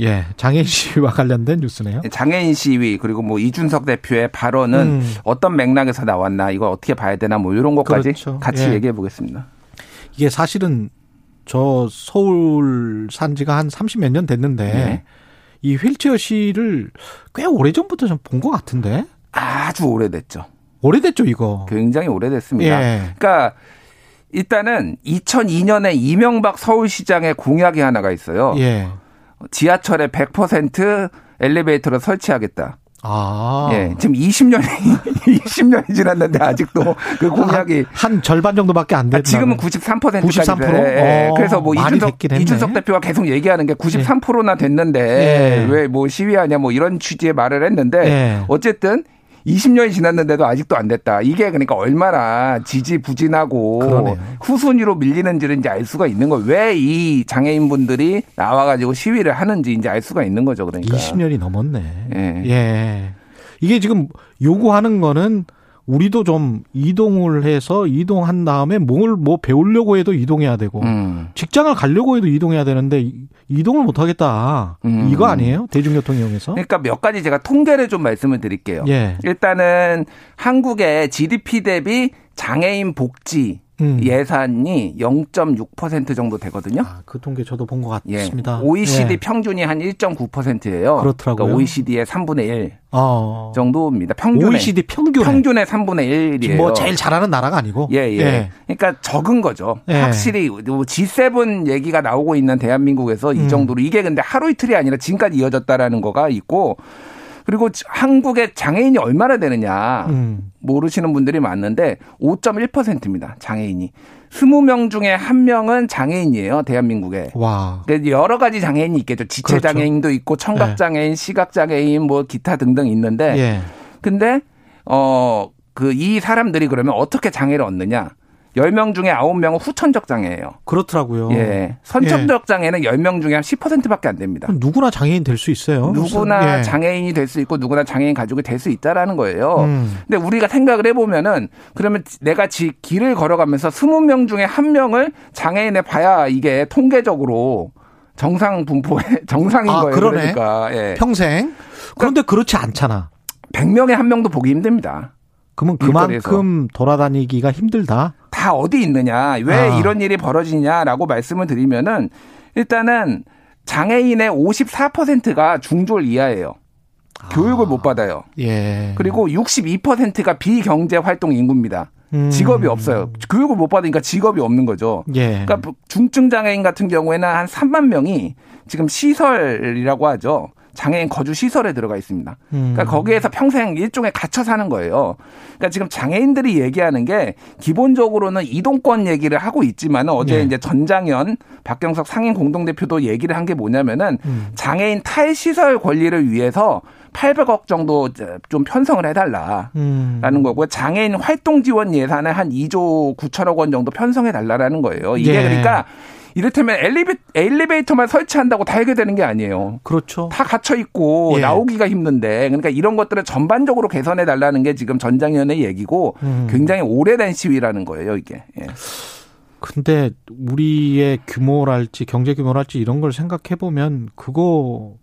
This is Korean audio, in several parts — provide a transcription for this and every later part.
예, 장애인 시위와 관련된 뉴스네요. 장애인 시위 그리고 뭐 이준석 대표의 발언은 음. 어떤 맥락에서 나왔나 이걸 어떻게 봐야 되나 뭐 이런 것까지 그렇죠. 같이 예. 얘기해 보겠습니다. 이게 사실은 저 서울 산 지가 한 30몇 년 됐는데 네. 이 휠체어 시를 꽤 오래전부터 좀 본 것 같은데. 아주 오래됐죠. 오래됐죠, 이거. 굉장히 오래됐습니다. 예. 그러니까 일단은 2002년에 이명박 서울시장의 공약이 하나가 있어요. 예. 지하철에 100% 엘리베이터를 설치하겠다. 아. 예. 지금 20년이 20년이 지났는데 아직도 그 공약이 한, 한 절반 정도밖에 안 됐다. 아, 지금은 93%까지 93%? 예. 어, 그래서 뭐 이준석 이준석 대표가 계속 얘기하는 게 93%나 됐는데 예. 왜뭐 시위하냐 뭐 이런 취지의 말을 했는데 예. 어쨌든 20년이 지났는데도 아직도 안 됐다. 이게 그러니까 얼마나 지지부진하고 그러네요. 후순위로 밀리는지를 이제 알 수가 있는 거예요. 왜 이 장애인분들이 나와가지고 시위를 하는지 이제 알 수가 있는 거죠. 그러니까. 20년이 넘었네. 예. 예. 이게 지금 요구하는 거는 우리도 좀 이동을 해서 이동한 다음에 뭘 뭐 배우려고 해도 이동해야 되고 음. 직장을 가려고 해도 이동해야 되는데 이동을 못 하겠다. 음. 이거 아니에요? 대중교통 이용해서? 그러니까 몇 가지 제가 통계를 좀 말씀을 드릴게요. 예. 일단은 한국의 GDP 대비 장애인 복지 음. 예산이 0.6% 정도 되거든요. 아, 그 통계 저도 본 것 같습니다. 예. OECD 예. 평균이 한 1.9%예요. 그렇더라고요. 그러니까 OECD의 3분의 1 어. 정도입니다. 평균 OECD 평균 평균의 3분의 1이에요. 뭐 제일 잘하는 나라가 아니고. 예, 예. 예. 그러니까 적은 거죠. 예. 확실히 G7 얘기가 나오고 있는 대한민국에서 음. 이 정도로 이게 근데 하루 이틀이 아니라 지금까지 이어졌다라는 거가 있고 그리고 한국의 장애인이 얼마나 되느냐 음. 모르시는 분들이 많은데 5.1%입니다. 장애인이. 20명 중에 한 명은 장애인이에요. 대한민국에. 와. 여러 가지 장애인이 있겠죠. 지체 그렇죠. 장애인도 있고 청각 네. 장애인, 네. 시각 장애인 뭐 기타 등등 있는데 예. 근데 어 그 이 사람들이 그러면 어떻게 장애를 얻느냐? 10명 중에 9명은 후천적 장애예요. 그렇더라고요. 예. 선천적 예. 장애는 10명 중에 한 10%밖에 안 됩니다. 누구나 장애인 될 수 있어요. 누구나 예. 장애인이 될 수 있고 누구나 장애인 가족이 될 수 있다라는 거예요. 음. 근데 우리가 생각을 해 보면은 그러면 내가 지 길을 걸어가면서 20명 중에 한 명을 장애인에 봐야 이게 통계적으로 정상 분포의 정상인 아, 거예요. 그러네. 그러니까 예. 평생. 그런데 그러니까 그렇지 않잖아. 100명에 한 명도 보기 힘듭니다. 그러면 그만큼 돌아다니기가 힘들다. 다 어디 있느냐, 왜 아. 이런 일이 벌어지냐라고 말씀을 드리면은 일단은 장애인의 54%가 중졸 이하예요. 아. 교육을 못 받아요. 예. 그리고 62%가 비경제 활동 인구입니다. 음. 직업이 없어요. 교육을 못 받으니까 직업이 없는 거죠. 예. 그러니까 중증 장애인 같은 경우에는 한 3만 명이 지금 시설이라고 하죠. 장애인 거주 시설에 들어가 있습니다. 그러니까 음. 거기에서 평생 일종의 갇혀 사는 거예요. 그러니까 지금 장애인들이 얘기하는 게 기본적으로는 이동권 얘기를 하고 있지만 어제 네. 이제 전장현 박경석 상임 공동대표도 얘기를 한 게 뭐냐면은 음. 장애인 탈시설 권리를 위해서 800억 정도 좀 편성을 해달라라는 음. 거고 장애인 활동 지원 예산을 한 2조 9천억 원 정도 편성해 달라라는 거예요. 이게 예. 그러니까 이를테면 엘리베, 엘리베이터만 설치한다고 다 해결되는 게 아니에요. 그렇죠. 다 갇혀 있고 예. 나오기가 힘든데 그러니까 이런 것들을 전반적으로 개선해 달라는 게 지금 전장위원회 얘기고 음. 굉장히 오래된 시위라는 거예요, 이게. 예. 근데 우리의 규모랄지 경제 규모랄지 이런 걸 생각해 보면 그거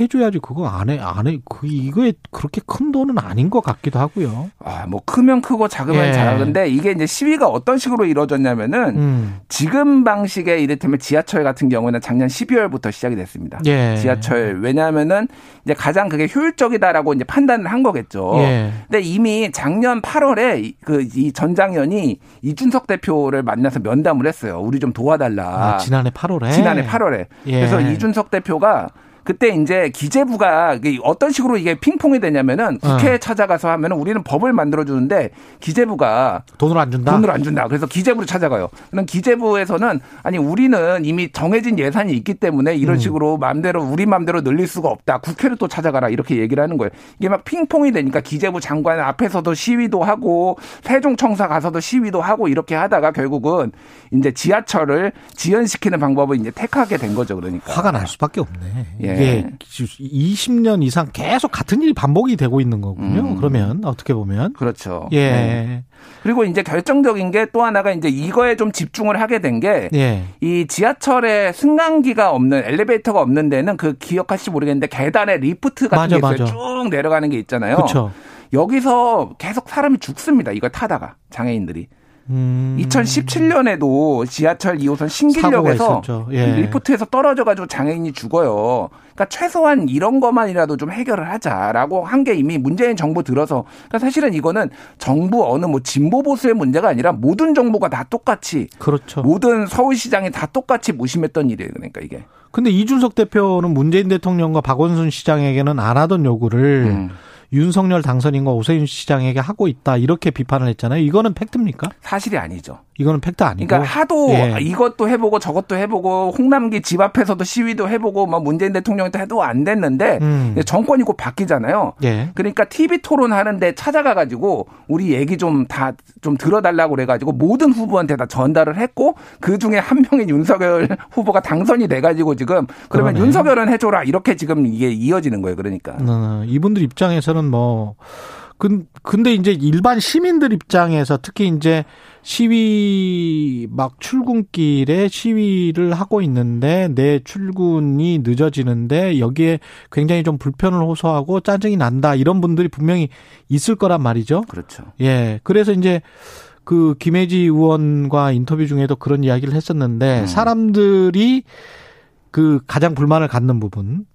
해줘야지 그거 안 해, 안 해. 그, 이거에 그렇게 큰 돈은 아닌 것 같기도 하고요. 아, 뭐, 크면 크고 작으면 예. 작은데 이게 이제 시위가 어떤 식으로 이루어졌냐면은 음. 지금 방식의 이를테면 지하철 같은 경우에는 작년 12월부터 시작이 됐습니다. 예. 지하철. 왜냐하면은 이제 가장 그게 효율적이다라고 이제 판단을 한 거겠죠. 예. 근데 이미 작년 8월에 그 이 전장현이 이준석 대표를 만나서 면담을 했어요. 우리 좀 도와달라. 아, 지난해 8월에? 지난해 8월에. 예. 그래서 이준석 대표가 그때 이제 기재부가 어떤 식으로 이게 핑퐁이 되냐면은 국회에 어. 찾아가서 하면은 우리는 법을 만들어 주는데 기재부가 돈을 안 준다. 돈을 안 준다. 그래서 기재부를 찾아가요. 그럼 기재부에서는 아니 우리는 이미 정해진 예산이 있기 때문에 이런 음. 식으로 마음대로 우리 마음대로 늘릴 수가 없다. 국회를 또 찾아가라 이렇게 얘기를 하는 거예요. 이게 막 핑퐁이 되니까 기재부 장관 앞에서도 시위도 하고 세종청사 가서도 시위도 하고 이렇게 하다가 결국은 이제 지하철을 지연시키는 방법을 이제 택하게 된 거죠. 그러니까 화가 날 수밖에 없네. 예. 이게 20년 이상 계속 같은 일이 반복이 되고 있는 거군요. 음. 그러면 어떻게 보면 그렇죠. 예. 네. 그리고 이제 결정적인 게 또 하나가 이제 이거에 좀 집중을 하게 된 게이 예. 지하철에 승강기가 없는 엘리베이터가 없는 데는 그 기억하실지 모르겠는데 계단에 리프트 같은 맞아, 게 있어요. 맞아. 쭉 내려가는 게 있잖아요. 그쵸. 여기서 계속 사람이 죽습니다. 이걸 타다가 장애인들이. 음. 2017년에도 지하철 2호선 신길역에서 예. 리프트에서 떨어져가지고 장애인이 죽어요. 그러니까 최소한 이런 것만이라도 좀 해결을 하자라고 한 게 이미 문재인 정부 들어서 그러니까 사실은 이거는 정부 어느 뭐 진보 보수의 문제가 아니라 모든 정부가 다 똑같이 그렇죠. 모든 서울시장이 다 똑같이 무심했던 일이에요. 그러니까 이게. 근데 이준석 대표는 문재인 대통령과 박원순 시장에게는 안 하던 요구를 음. 윤석열 당선인과 오세훈 시장에게 하고 있다 이렇게 비판을 했잖아요. 이거는 팩트입니까? 사실이 아니죠. 이거는 팩트 아니고. 그러니까 하도 예. 이것도 해보고 저것도 해보고 홍남기 집 앞에서도 시위도 해보고 뭐 문재인 대통령도 해도 안 됐는데 음. 정권이 곧 바뀌잖아요. 예. 그러니까 TV 토론 하는데 찾아가가지고 우리 얘기 좀 다좀 좀 들어달라고 그래가지고 모든 후보한테 다 전달을 했고 그 중에 한 명인 윤석열 후보가 당선이 돼가지고 지금 그러면 그러네. 윤석열은 해줘라 이렇게 지금 이게 이어지는 거예요. 그러니까 음, 이분들 입장에서는 뭐 근데 이제 일반 시민들 입장에서 특히 이제 시위 막 출근길에 시위를 하고 있는데 내 출근이 늦어지는데 여기에 굉장히 좀 불편을 호소하고 짜증이 난다 이런 분들이 분명히 있을 거란 말이죠. 그렇죠. 예. 그래서 이제 그 김혜지 의원과 인터뷰 중에도 그런 이야기를 했었는데 음. 사람들이 그 가장 불만을 갖는 부분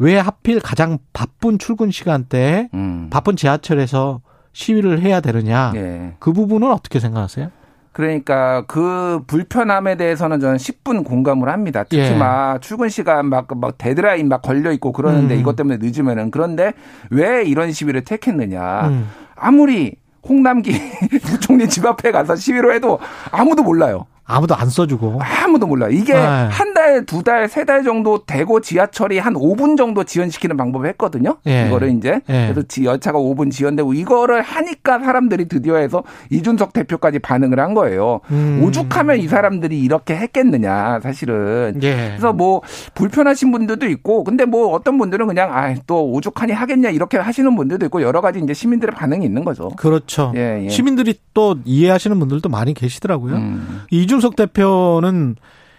왜 하필 가장 바쁜 출근 시간대에 음. 바쁜 지하철에서 시위를 해야 되느냐. 예. 그 부분은 어떻게 생각하세요? 그러니까 그 불편함에 대해서는 저는 10분 공감을 합니다. 특히 예. 막 출근 시간 막, 막 데드라인 막 걸려 있고 그러는데 음. 이것 때문에 늦으면은 그런데 왜 이런 시위를 택했느냐. 음. 아무리 홍남기 부총리 집 앞에 가서 시위로 해도 아무도 몰라요. 아무도 안 써주고. 아무도 몰라요. 이게 네. 한 달, 두 달, 세 달 정도 되고 지하철이 한 5분 정도 지연시키는 방법을 했거든요. 예. 이거를 이제. 예. 그래서 열차가 5분 지연되고 이거를 하니까 사람들이 드디어 해서 이준석 대표까지 반응을 한 거예요. 음. 오죽하면 이 사람들이 이렇게 했겠느냐, 사실은. 예. 그래서 뭐 불편하신 분들도 있고 근데 뭐 어떤 분들은 그냥 아, 또 오죽하니 하겠냐 이렇게 하시는 분들도 있고 여러 가지 이제 시민들의 반응이 있는 거죠. 그렇죠. 예, 예. 시민들이 또 이해하시는 분들도 많이 계시더라고요. 음. 이준 이준석 대표는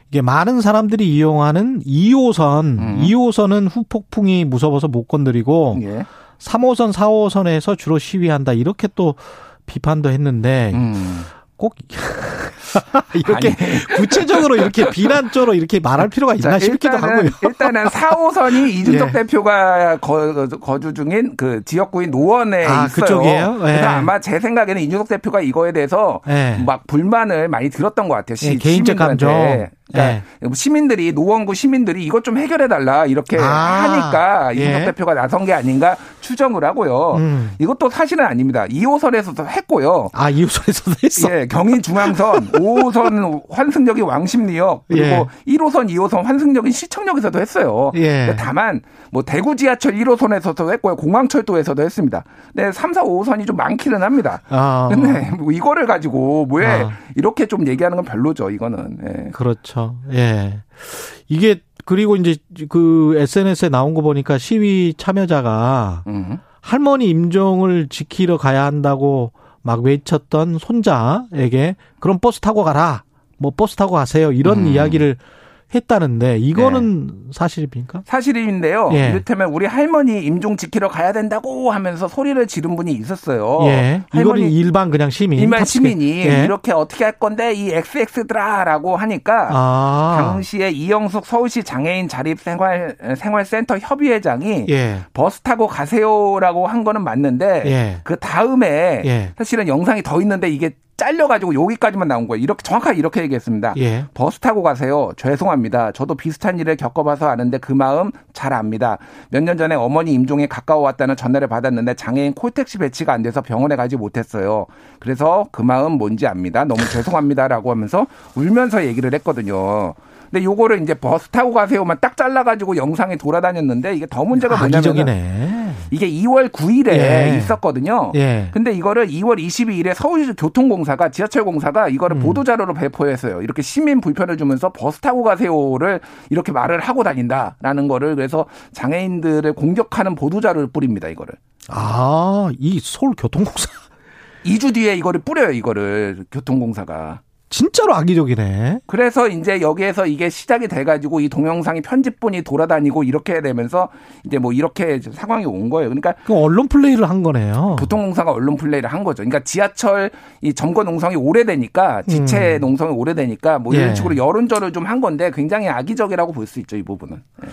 이게 많은 사람들이 이용하는 2호선, 음. 2호선은 후폭풍이 무서워서 못 건드리고 예. 3호선, 4호선에서 주로 시위한다. 이렇게 또 비판도 했는데 음. 꼭 이렇게 아니. 구체적으로 이렇게 비난적으로 이렇게 말할 필요가 있나 자, 싶기도 일단은, 하고요. 일단은 4호선이 이준석 예. 대표가 거, 거주 중인 그 지역구인 노원에 아, 있어요. 그쪽이에요? 예. 그래서 아마 제 생각에는 이준석 대표가 이거에 대해서 예. 막 불만을 많이 들었던 것 같아요. 시, 예, 개인적 감정. 그러니까 네. 시민들이 노원구 시민들이 이것 좀 해결해 달라 이렇게 아, 하니까 이준석 예. 대표가 나선 게 아닌가 추정을 하고요. 음. 이것도 사실은 아닙니다. 2호선에서도 했고요. 아 2호선에서도 했어. 예, 경인 중앙선, 5호선 환승역이 왕십리역 그리고 예. 1호선, 2호선 환승역인 시청역에서도 했어요. 예. 다만 뭐 대구 지하철 1호선에서도 했고요. 공항철도에서도 했습니다. 네, 3, 4, 5호선이 좀 많기는 합니다. 아. 근데 뭐 이거를 가지고 왜 아. 이렇게 좀 얘기하는 건 별로죠. 이거는. 예. 그렇죠. 예. 이게 그리고 이제 그 SNS에 나온 거 보니까 시위 참여자가 음. 할머니 임종을 지키러 가야 한다고 막 외쳤던 손자에게 그럼 버스 타고 가라. 뭐 버스 타고 가세요. 이런 음. 이야기를 했다는데 이거는 네. 사실입니까? 사실인데요. 예. 이를테면 우리 할머니 임종 지키러 가야 된다고 하면서 소리를 지른 분이 있었어요. 예. 이거는 일반 그냥 시민. 일반 시민이 예. 이렇게 어떻게 할 건데 이 XX더라라고 하니까 아. 당시에 이형숙 서울시 장애인 자립 생활 생활센터 협의회장이 예. 버스 타고 가세요라고 한 거는 맞는데 예. 그 다음에 예. 사실은 영상이 더 있는데 이게 잘려가지고 여기까지만 나온 거예요. 이렇게 정확하게 이렇게 얘기했습니다. 예. 버스 타고 가세요. 죄송합니다. 저도 비슷한 일을 겪어봐서 아는데 그 마음 잘 압니다. 몇 년 전에 어머니 임종에 가까워 왔다는 전화를 받았는데 장애인 콜택시 배치가 안 돼서 병원에 가지 못했어요. 그래서 그 마음 뭔지 압니다. 너무 죄송합니다라고 하면서 울면서 얘기를 했거든요. 근데 요거를 이제 버스 타고 가세요만 딱 잘라가지고 영상에 돌아다녔는데 이게 더 문제가 뭐냐면 이 게 2월 9일에 예. 있었거든요. 예. 근데 이거를 2월 22일에 서울교통공사가 지하철 공사가 이거를 음. 보도 자료로 배포했어요. 이렇게 시민 불편을 주면서 버스 타고 가세요를 이렇게 말을 하고 다닌다라는 거를 그래서 장애인들을 공격하는 보도 자료를 뿌립니다. 이거를. 아, 이 서울 교통공사 2주 뒤에 이거를 뿌려요. 이거를 교통공사가. 진짜로 악의적이네. 그래서 이제 여기에서 이게 시작이 돼가지고 이 동영상이 편집본이 돌아다니고 이렇게 되면서 이제 뭐 이렇게 상황이 온 거예요. 그러니까 그 언론 플레이를 한 거네요. 교통공사가 언론 플레이를 한 거죠. 그러니까 지하철 이 점거 농성이 오래되니까 지체 음. 농성이 오래되니까 뭐 이런 예. 식으로 여론전을 좀 한 건데 굉장히 악의적이라고 볼 수 있죠 이 부분은. 네.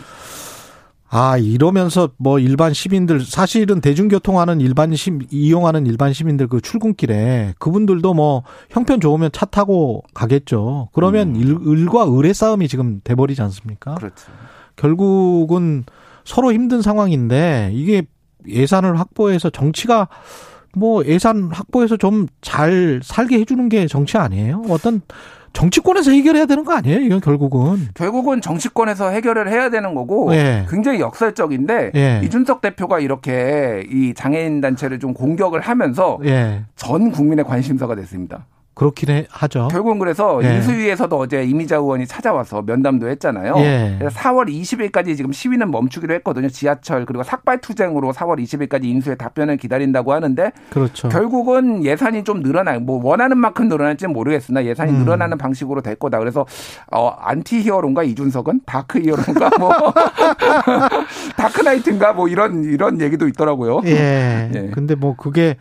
아, 이러면서 뭐 일반 시민들 사실은 대중교통하는 일반 시 이용하는 일반 시민들 그 출근길에 그분들도 뭐 형편 좋으면 차 타고 가겠죠. 그러면 음. 일, 과 을의 싸움이 지금 돼 버리지 않습니까? 그렇죠. 결국은 서로 힘든 상황인데 이게 예산을 확보해서 정치가 뭐 예산 확보해서 좀 잘 살게 해주는 게 정치 아니에요? 어떤 정치권에서 해결해야 되는 거 아니에요? 이건 결국은. 결국은 정치권에서 해결을 해야 되는 거고 예. 굉장히 역설적인데 예. 이준석 대표가 이렇게 이 장애인 단체를 좀 공격을 하면서 예. 전 국민의 관심사가 됐습니다. 그렇긴 하죠. 결국은 그래서 예. 인수위에서도 어제 이미자 의원이 찾아와서 면담도 했잖아요. 예. 그래서 4월 20일까지 지금 시위는 멈추기로 했거든요. 지하철 그리고 삭발 투쟁으로 4월 20일까지 인수의 답변을 기다린다고 하는데 그렇죠. 결국은 예산이 좀 늘어나 뭐 원하는 만큼 늘어날지는 모르겠으나 예산이 음. 늘어나는 방식으로 될 거다. 그래서 어 anti-hero인가 이준석은 dark hero인가 뭐 Dark Knight인가 뭐 이런 이런 얘기도 있더라고요. 예. 예. 근데 뭐 그게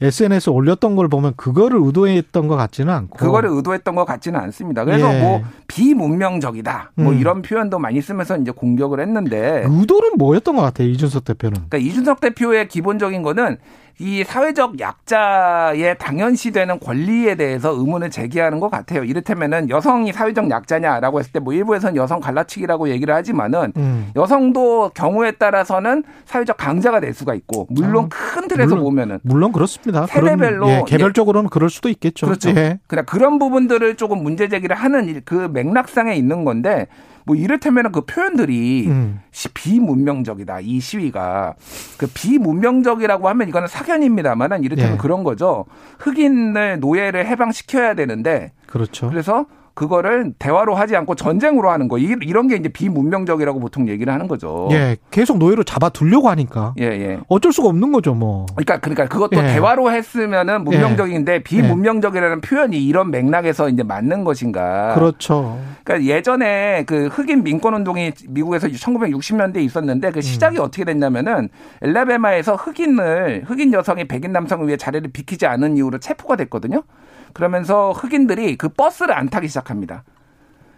SNS 에 올렸던 걸 보면 그거를 의도했던 것 같지는 않고 그거를 의도했던 것 같지는 않습니다. 그래서 예. 뭐 비문명적이다 뭐 음. 이런 표현도 많이 쓰면서 이제 공격을 했는데 의도는 뭐였던 것 같아요 이준석 대표는. 그러니까 이준석 대표의 기본적인 거는 이 사회적 약자의 당연시되는 권리에 대해서 의문을 제기하는 것 같아요. 이를테면은 여성이 사회적 약자냐라고 했을 때 뭐 일부에서는 여성 갈라치기라고 얘기를 하지만은 음. 여성도 경우에 따라서는 사회적 강자가 될 수가 있고 물론 아, 큰 틀에서 물론, 보면은 물론 그렇습니다. 세대별로 그런, 예, 개별적으로는 예. 그럴 수도 있겠죠. 그렇죠. 예. 그냥 그런 부분들을 조금 문제 제기를 하는 그 맥락상에 있는 건데 뭐 이를테면 그 표현들이 음. 비문명적이다. 이 시위가 그 비문명적이라고 하면 이거는 사견입니다만은 이를테면 예. 그런 거죠. 흑인을 노예를 해방시켜야 되는데 그렇죠. 그래서 그거를 대화로 하지 않고 전쟁으로 하는 거 이런 게 이제 비문명적이라고 보통 얘기를 하는 거죠. 예, 계속 노예로 잡아두려고 하니까. 예, 예. 어쩔 수가 없는 거죠, 뭐. 그러니까 그러니까 그것도 예. 대화로 했으면은 문명적인데 예. 비문명적이라는 표현이 이런 맥락에서 이제 맞는 것인가? 그렇죠. 그러니까 예전에 그 흑인 민권 운동이 미국에서 1960년대에 있었는데 그 시작이 음. 어떻게 됐냐면은 엘라베마에서 흑인을 흑인 여성이 백인 남성을 위해 자리를 비키지 않은 이유로 체포가 됐거든요. 그러면서 흑인들이 그 버스를 안 타기 시작합니다.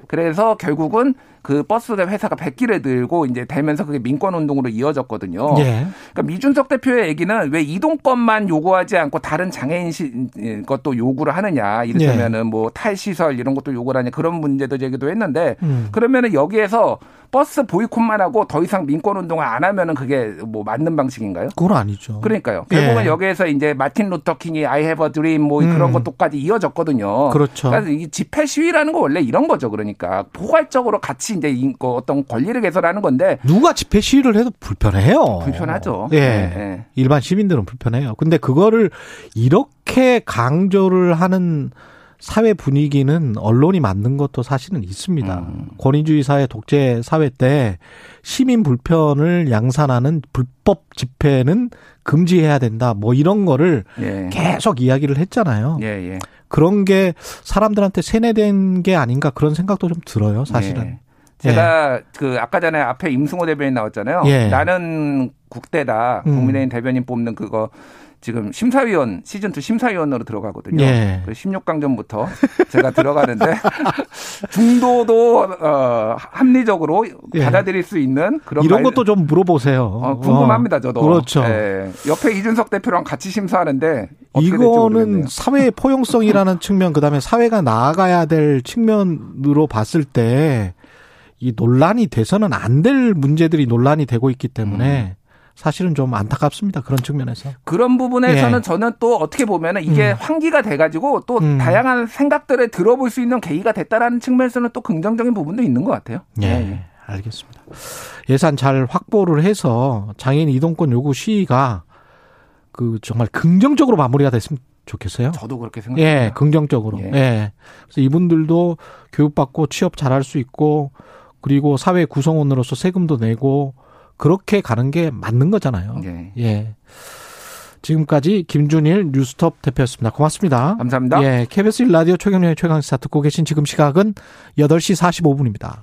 그래서 결국은 그 버스 회사가 백기를 들고 이제 되면서 그게 민권 운동으로 이어졌거든요. 예. 그러니까 이준석 대표의 얘기는 왜 이동권만 요구하지 않고 다른 장애인 시, 것도 요구를 하느냐. 이를테면은 예. 뭐 탈시설 이런 것도 요구를 하냐 그런 문제도 제기도 했는데 음. 그러면은 여기에서 버스 보이콧만 하고 더 이상 민권 운동을 안 하면은 그게 뭐 맞는 방식인가요? 그건 아니죠. 그러니까요. 결국은 예. 여기에서 이제 마틴 루터 킹이 I have a dream 뭐 음. 그런 것도까지 이어졌거든요. 그렇죠. 그러니까 이 집회 시위라는 거 원래 이런 거죠. 그러니까 포괄적으로 같이 이제 어떤 권리를 개선하는 건데 누가 집회 시위를 해도 불편해요. 불편하죠. 예. 네. 네. 일반 시민들은 불편해요. 근데 그거를 이렇게 강조를 하는 사회 분위기는 언론이 만든 것도 사실은 있습니다. 음. 권위주의 사회, 독재 사회 때 시민 불편을 양산하는 불법 집회는 금지해야 된다. 뭐 이런 거를 예. 계속 이야기를 했잖아요. 예, 예. 그런 게 사람들한테 세뇌된 게 아닌가 그런 생각도 좀 들어요, 사실은. 예. 제가 예. 그 아까 전에 앞에 임승호 대변인 나왔잖아요. 예. 나는 국대다 음. 국민의힘 대변인 뽑는 그거 지금 심사위원 시즌 2 심사위원으로 들어가거든요. 예. 16강전부터 제가 들어가는데 중도도 어 합리적으로 예. 받아들일 수 있는 그런 이런 말... 것도 좀 물어보세요. 어, 궁금합니다, 저도. 어, 그렇죠. 예. 옆에 이준석 대표랑 같이 심사하는데 이거는 사회의 포용성이라는 측면 그다음에 사회가 나아가야 될 측면으로 봤을 때 이 논란이 돼서는 안 될 문제들이 논란이 되고 있기 때문에 음. 사실은 좀 안타깝습니다. 그런 측면에서. 그런 부분에서는 예. 저는 또 어떻게 보면은 이게 음. 환기가 돼가지고 또 음. 다양한 생각들을 들어볼 수 있는 계기가 됐다라는 측면에서는 또 긍정적인 부분도 있는 것 같아요. 예. 예. 알겠습니다. 예산 잘 확보를 해서 장애인 이동권 요구 시위가 그 정말 긍정적으로 마무리가 됐으면 좋겠어요. 저도 그렇게 생각합니다. 예, 긍정적으로. 예. 예. 그래서 이분들도 교육받고 취업 잘할 수 있고 그리고 사회 구성원으로서 세금도 내고 그렇게 가는 게 맞는 거잖아요. 네. 예. 지금까지 김준일 뉴스톱 대표였습니다. 고맙습니다. 감사합니다. 예. KBS 1라디오 최경련의 최강시사 듣고 계신 지금 시각은 8시 45분입니다.